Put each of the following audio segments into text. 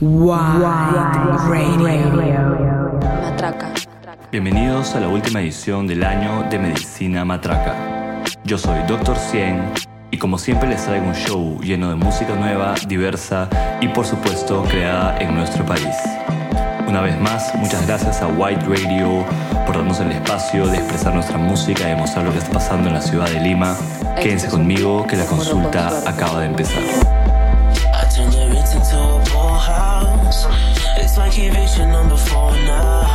Radio. Matraca. Bienvenidos a la última edición del año de Medicina Matraca. Yo soy Dr. Cien y como siempre les traigo un show lleno de música nueva, diversa y por supuesto creada en nuestro país. Una vez más, muchas gracias a White Radio por darnos el espacio de expresar nuestra música y mostrar lo que está pasando en la ciudad de Lima. Quédense conmigo que la consulta acaba de empezar. like he eviction number four now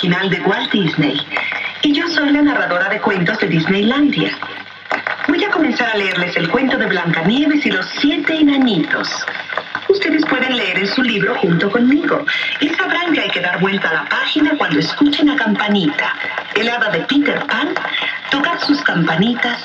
original de Walt Disney y yo soy la narradora de cuentos de Disneylandia. Voy a comenzar a leerles el cuento de Blancanieves y los siete enanitos. Ustedes pueden leer en su libro junto conmigo y sabrán que hay que dar vuelta a la página cuando escuchen la campanita. El hada de Peter Pan tocar sus campanitas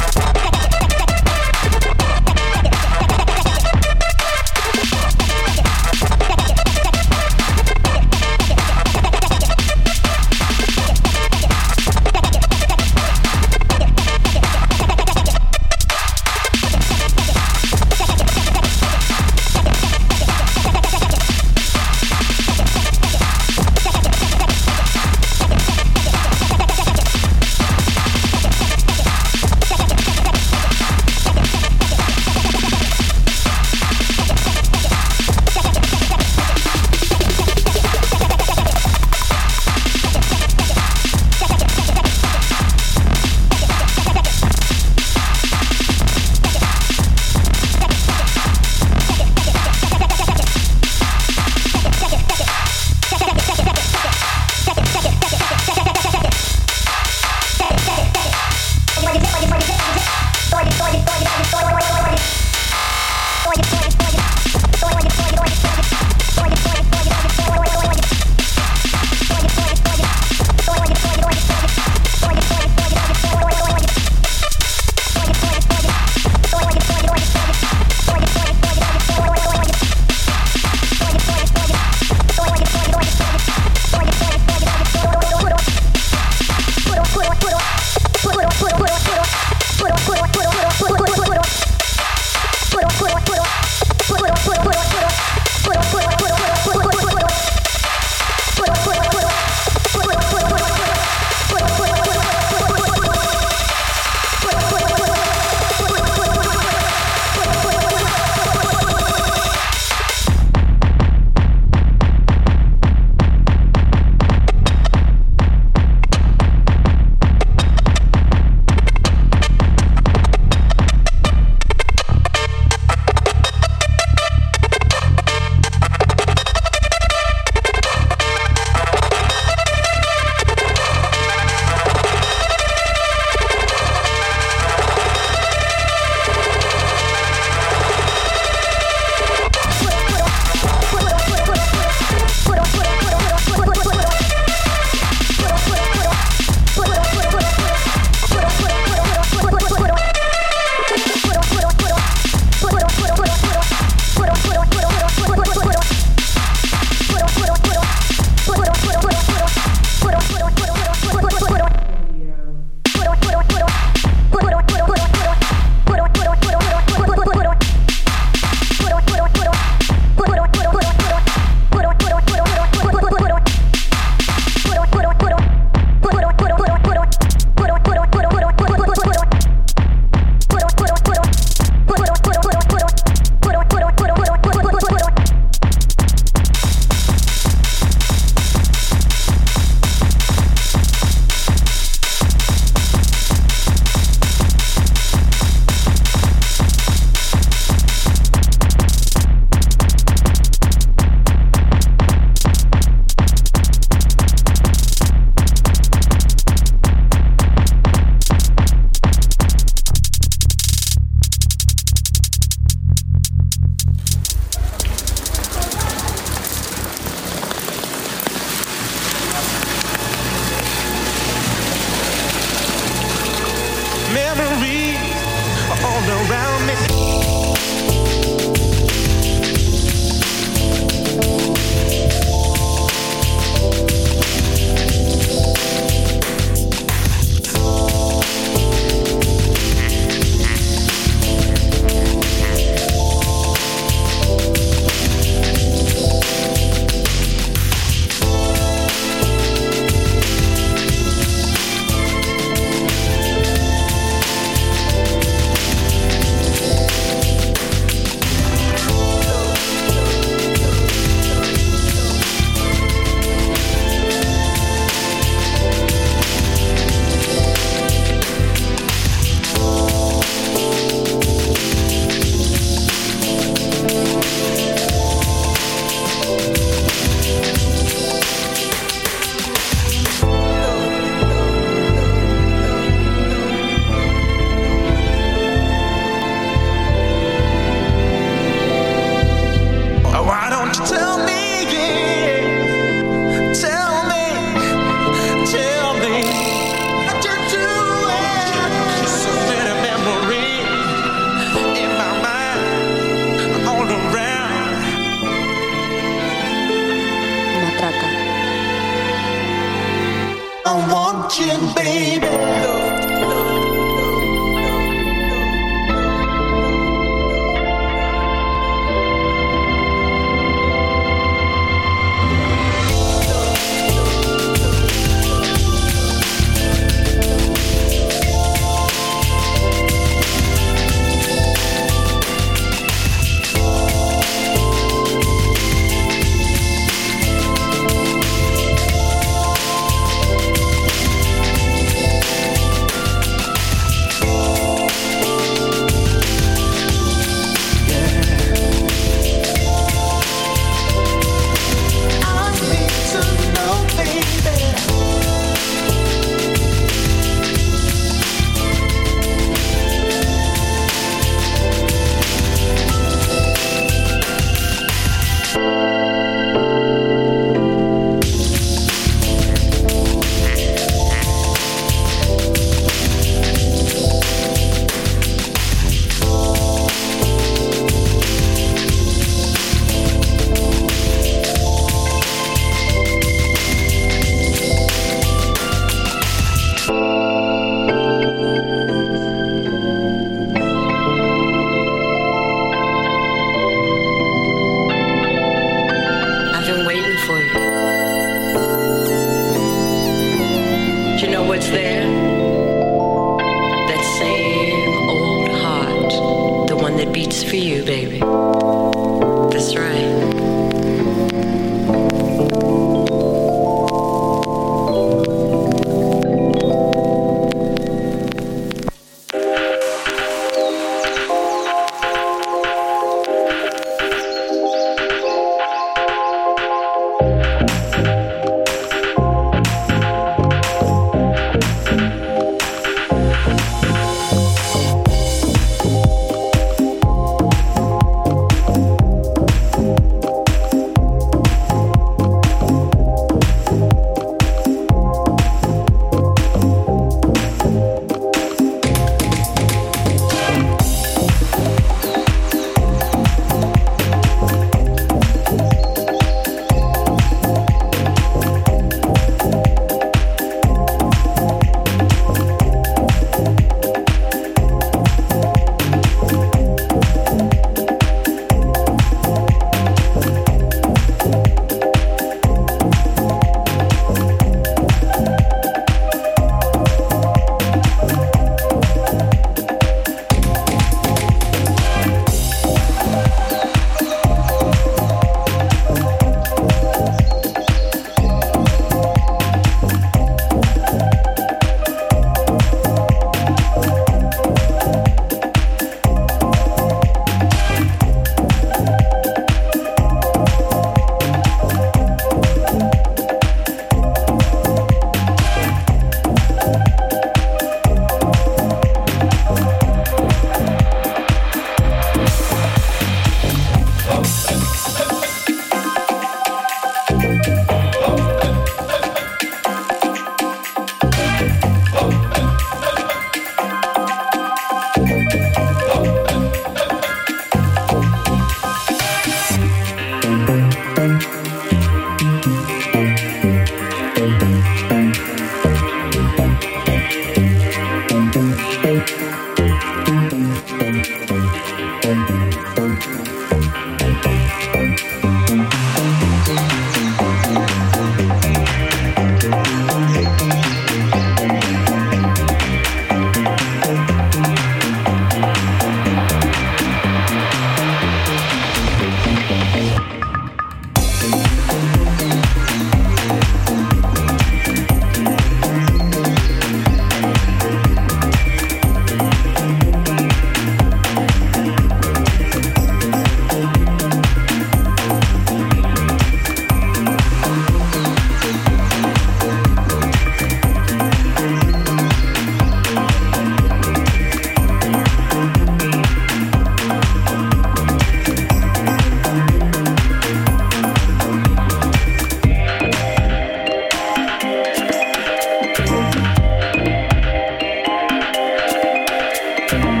Bye.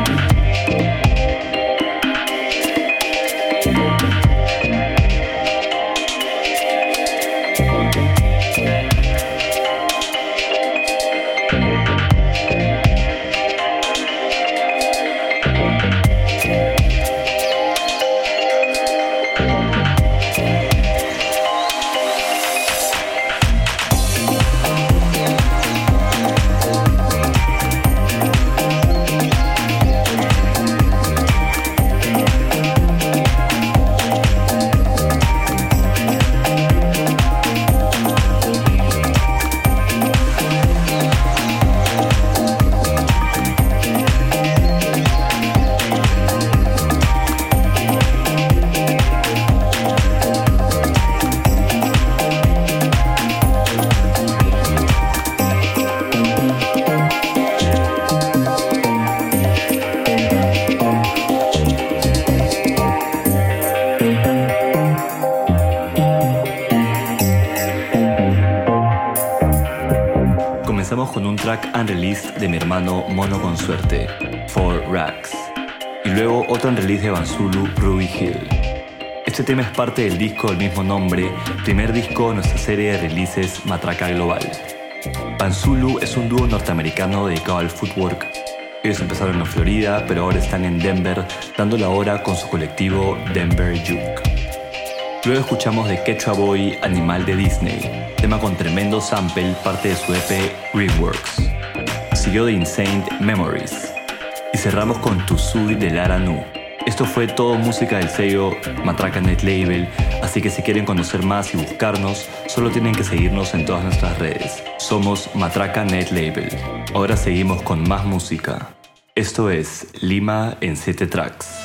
Parte del disco del mismo nombre, primer disco de nuestra serie de releases Matraca Global. Banzulu es un dúo norteamericano dedicado al footwork. Ellos empezaron en Florida, pero ahora están en Denver, dando la hora con su colectivo Denver Juke. Luego escuchamos de Quechua Boy Animal de Disney, tema con tremendo sample, parte de su EP Reworks. Siguió de Insane Memories. Y cerramos con Tusui de Lara Nu. Esto fue todo música del sello Matraca Net Label, así que si quieren conocer más y buscarnos, solo tienen que seguirnos en todas nuestras redes. Somos Matraca Net Label. Ahora seguimos con más música. Esto es Lima en 7 tracks.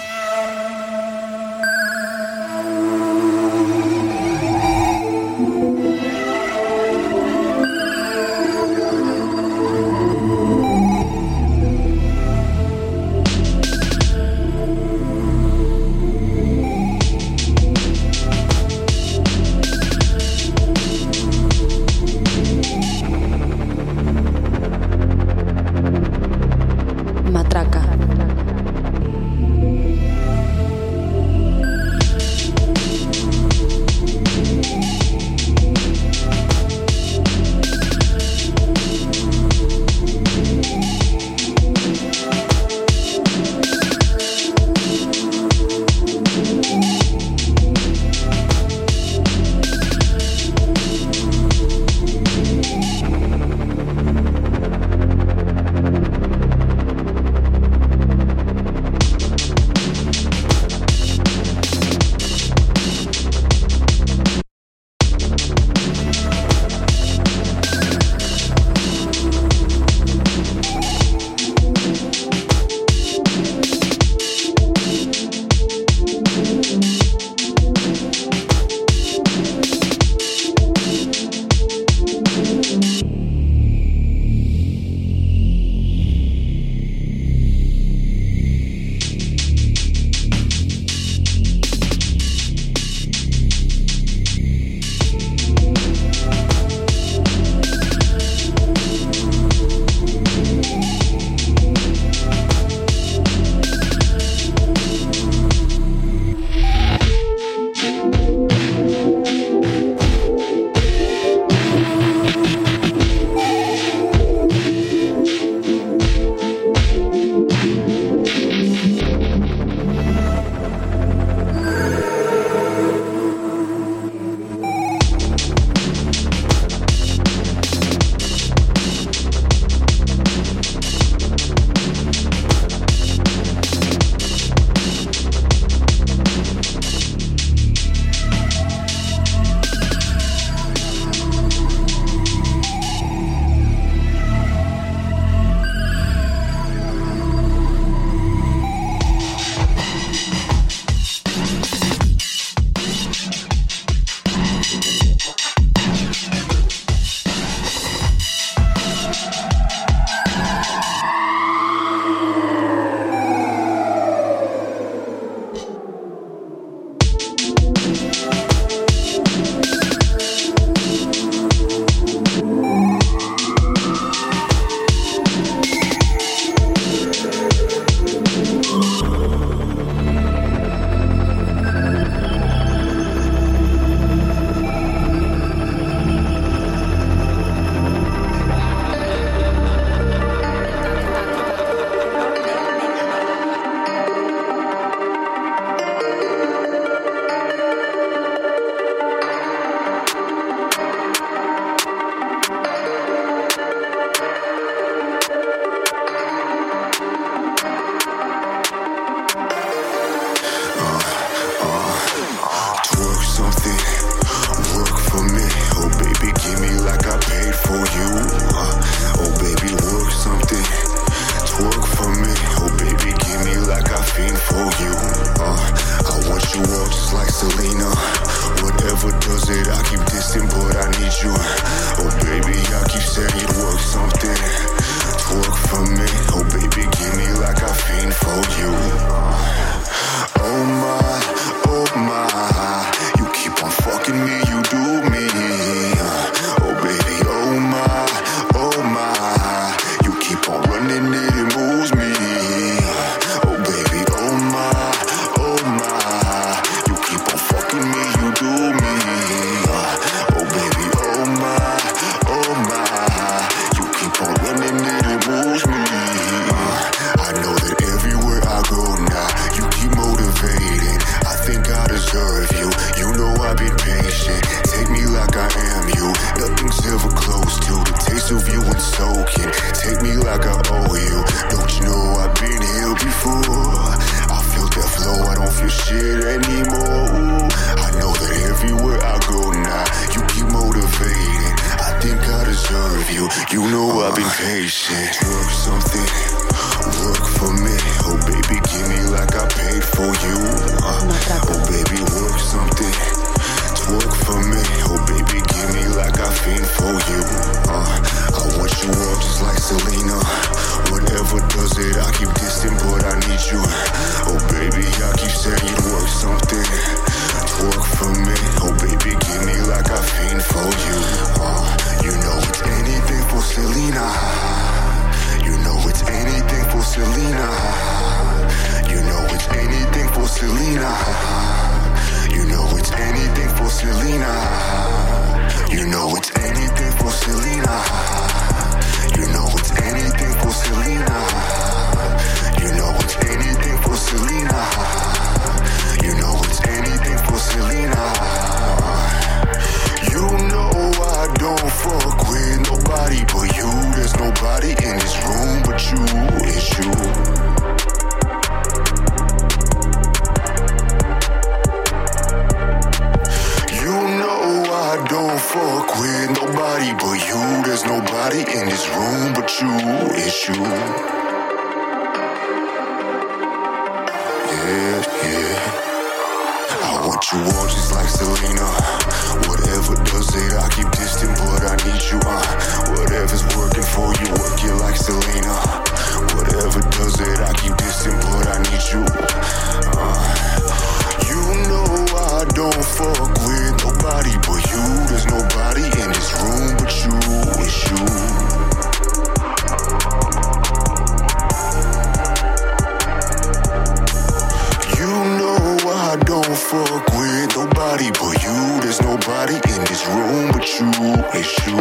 With nobody but you. There's nobody in this room but you. It's you.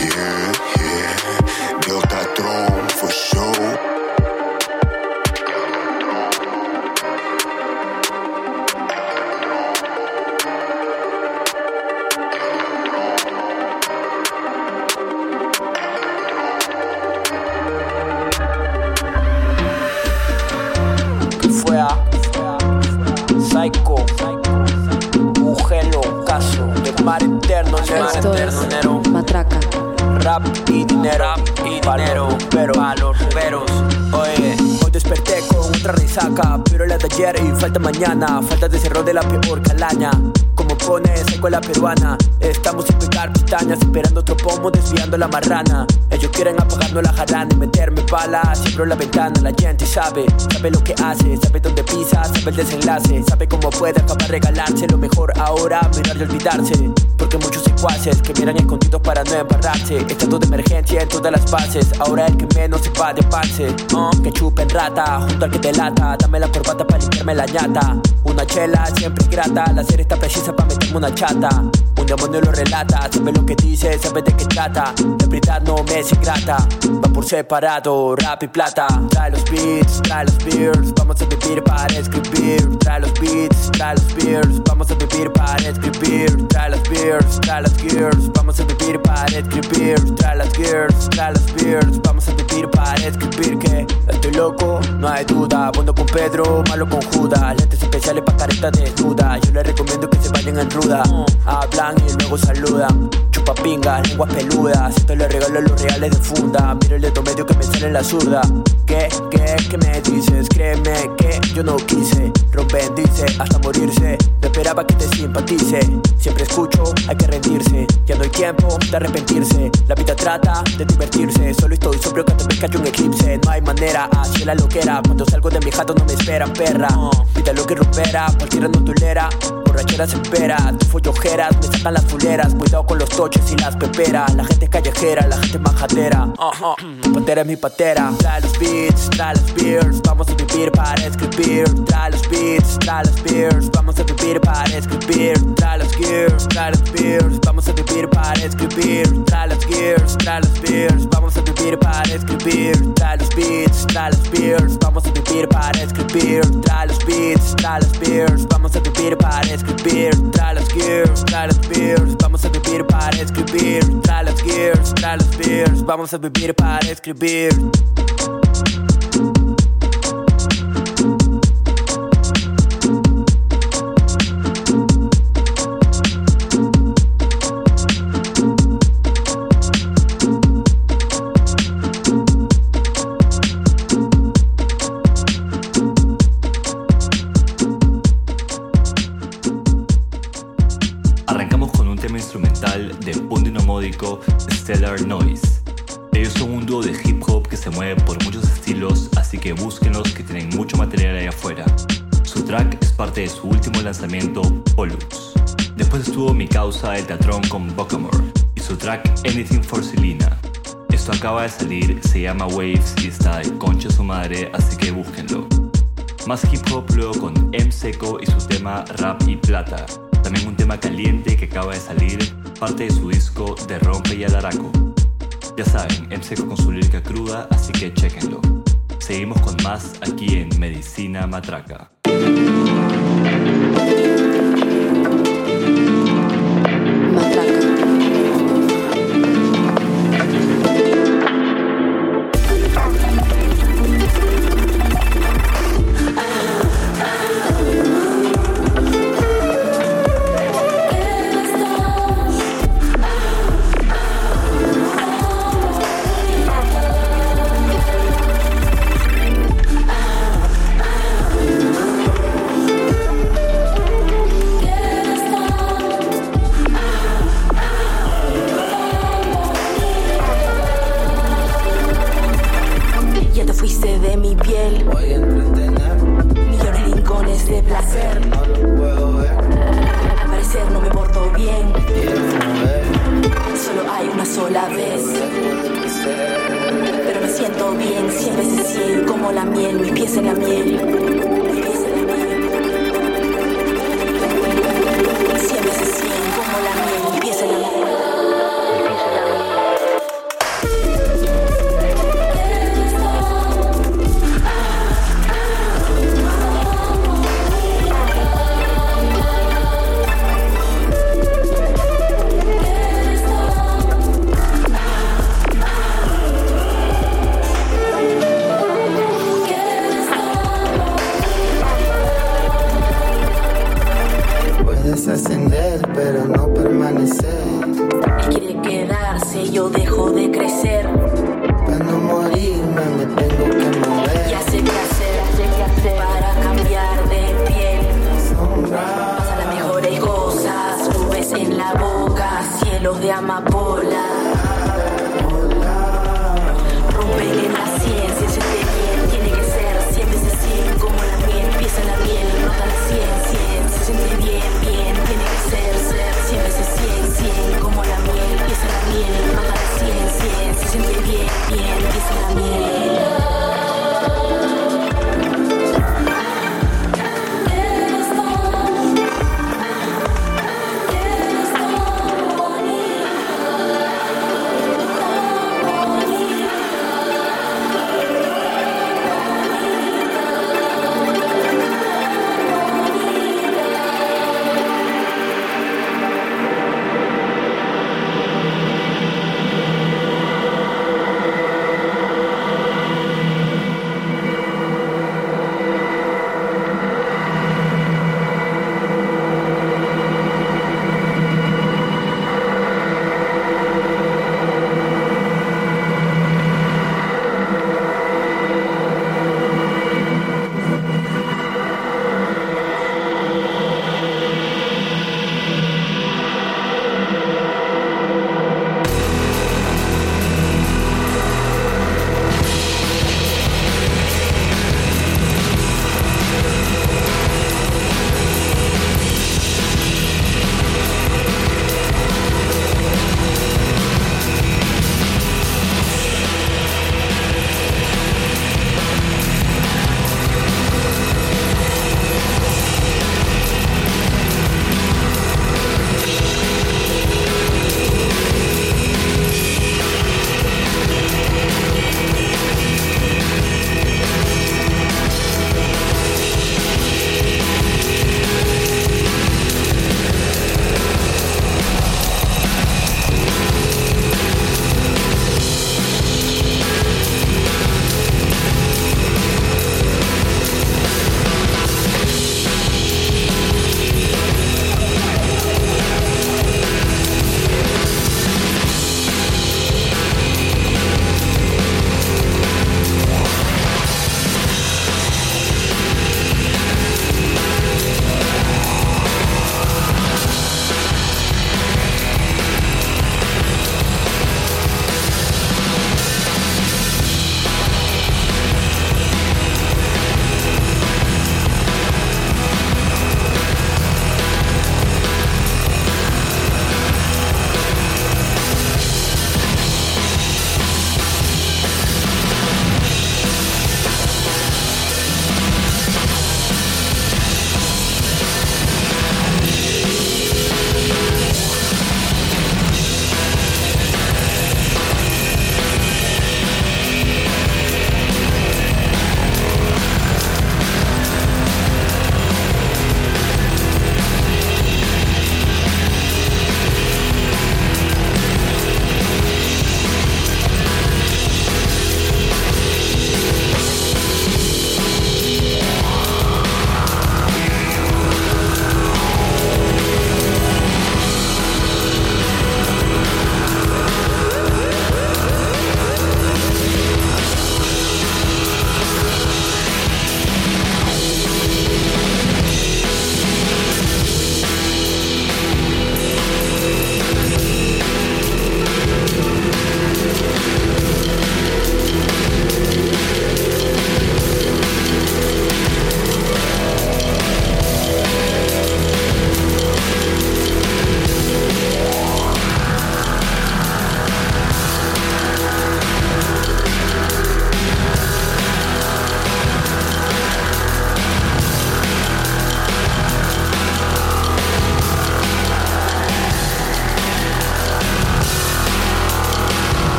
Yeah. Y falta mañana, falta de cerro de la peor calaña. Como pone escuela peruana, estamos sin pegar pestañas, esperando otro pomo, desviando la marrana. Ellos quieren apagarnos la jarana y meterme pala, siempre la ventana, la gente sabe, sabe lo que hace, sabe dónde pisa, sabe el desenlace, sabe cómo puede acabar regalarse lo mejor ahora, mirar y olvidarse. Porque muchos secuaces que miran escondidos para no embarrarse, estado de emergencia en todas las bases, ahora el que menos se va de pase, uh, que chupen rata, junto al que te lata, dame la corbata para limpiarme la ñata, una chela siempre grata, la serie está precisa para meterme una chata, un demonio lo relata, sabe lo que dice, sabe de qué trata, de verdad no me es ingrata, va por separado, rap y plata, trae los beats, trae los beers, vamos a vivir para escribir, trae los beers, vamos a vivir para escribir, trae los beers, trae los gears, vamos a vivir para escribir, trae las gears, trae los beers, vamos a vivir para escribir que estoy loco, no hay duda, bueno con Pedro, malo con Judas, lentes especiales para careta desnuda, yo les recomiendo que se vayan en ruda, hablan y luego saludan, chupa pingas, lenguas peludas, esto le regalo los reales de funda, mira el dedo medio que me sale en la zurda, ¿qué, qué, qué me dices? Créeme que yo no quise, rompen dice hasta morirse, no esperaba que te simpatice, siempre escucho, hay que rendirse, ya no hay tiempo de arrepentirse, la vida trata de divertirse, solo estoy sobrio cuando me cayó un eclipse, no hay manera, así la loquera, cuando salgo de mi jato no me esperan perra, vida lo que rompera, cualquiera no tolera, borrachera se espera, tu follojeras me sacan las fuleras, cuidado con los toches y las peperas, la gente es callejera, la gente es majadera, tu patera es mi patera, trae los beats, trae los beers, vamos a vivir para escribir, trae los beats, trae los beers, vamos a vivir para escribir, trae los gears, trae los beers, vamos a vivir para escribir, trae los gears, trae los beers, vamos a vivir para escribir, trae los beats, trae los beers, vamos a vivir para escribir, trae los beats, trae los beers, vamos a vivir para escribir, trae los gears, trae los beers, vamos a vivir para escribir, trae los gears, trae los beers, vamos a vivir para escribir. Llama Waves y está concha su madre, así que búsquenlo. Más hip hop luego con M Seco y su tema Rap y Plata. También un tema caliente que acaba de salir, parte de su disco De Rompe y Alaraco. Ya saben, M Seco con su lírica cruda, así que chequenlo. Seguimos con más aquí en Medicina Matraca.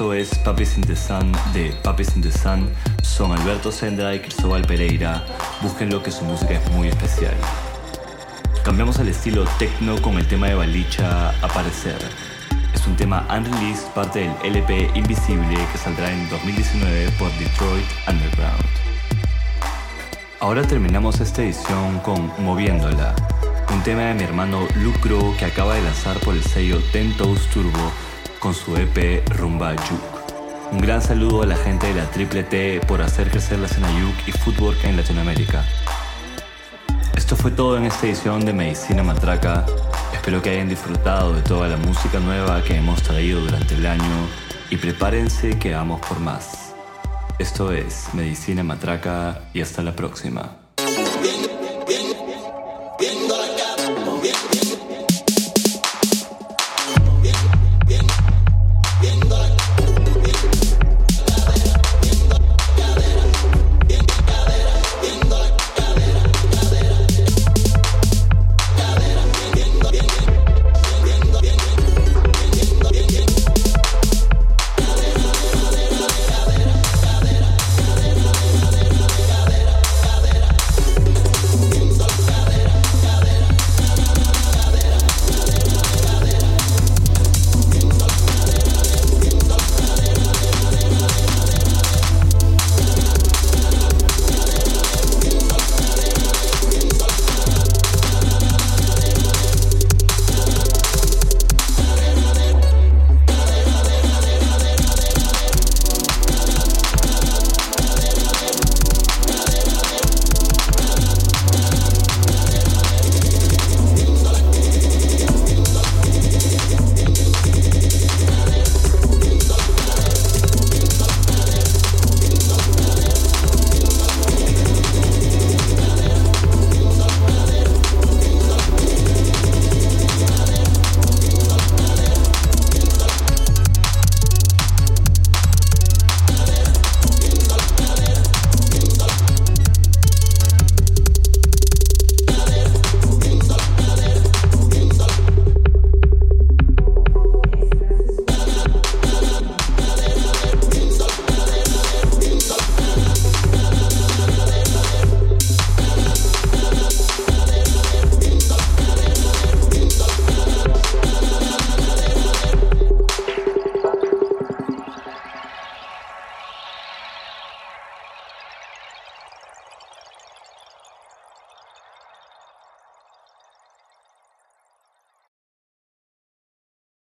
Esto es Papis in the Sun de Papis in the Sun, son Alberto Sendra y Cristóbal Pereira, búsquenlo que su música es muy especial. Cambiamos al estilo techno con el tema de Balicha Aparecer. Es un tema unreleased, parte del LP Invisible que saldrá en 2019 por Detroit Underground. Ahora terminamos esta edición con Moviéndola, un tema de mi hermano Lucro que acaba de lanzar por el sello Ten Turbo con su EP Rumba Yuk. Un gran saludo a la gente de la Triple T por hacer crecer la escena Yuk y Footwork en Latinoamérica. Esto fue todo en esta edición de Medicina Matraca. Espero que hayan disfrutado de toda la música nueva que hemos traído durante el año y prepárense que vamos por más. Esto es Medicina Matraca y hasta la próxima.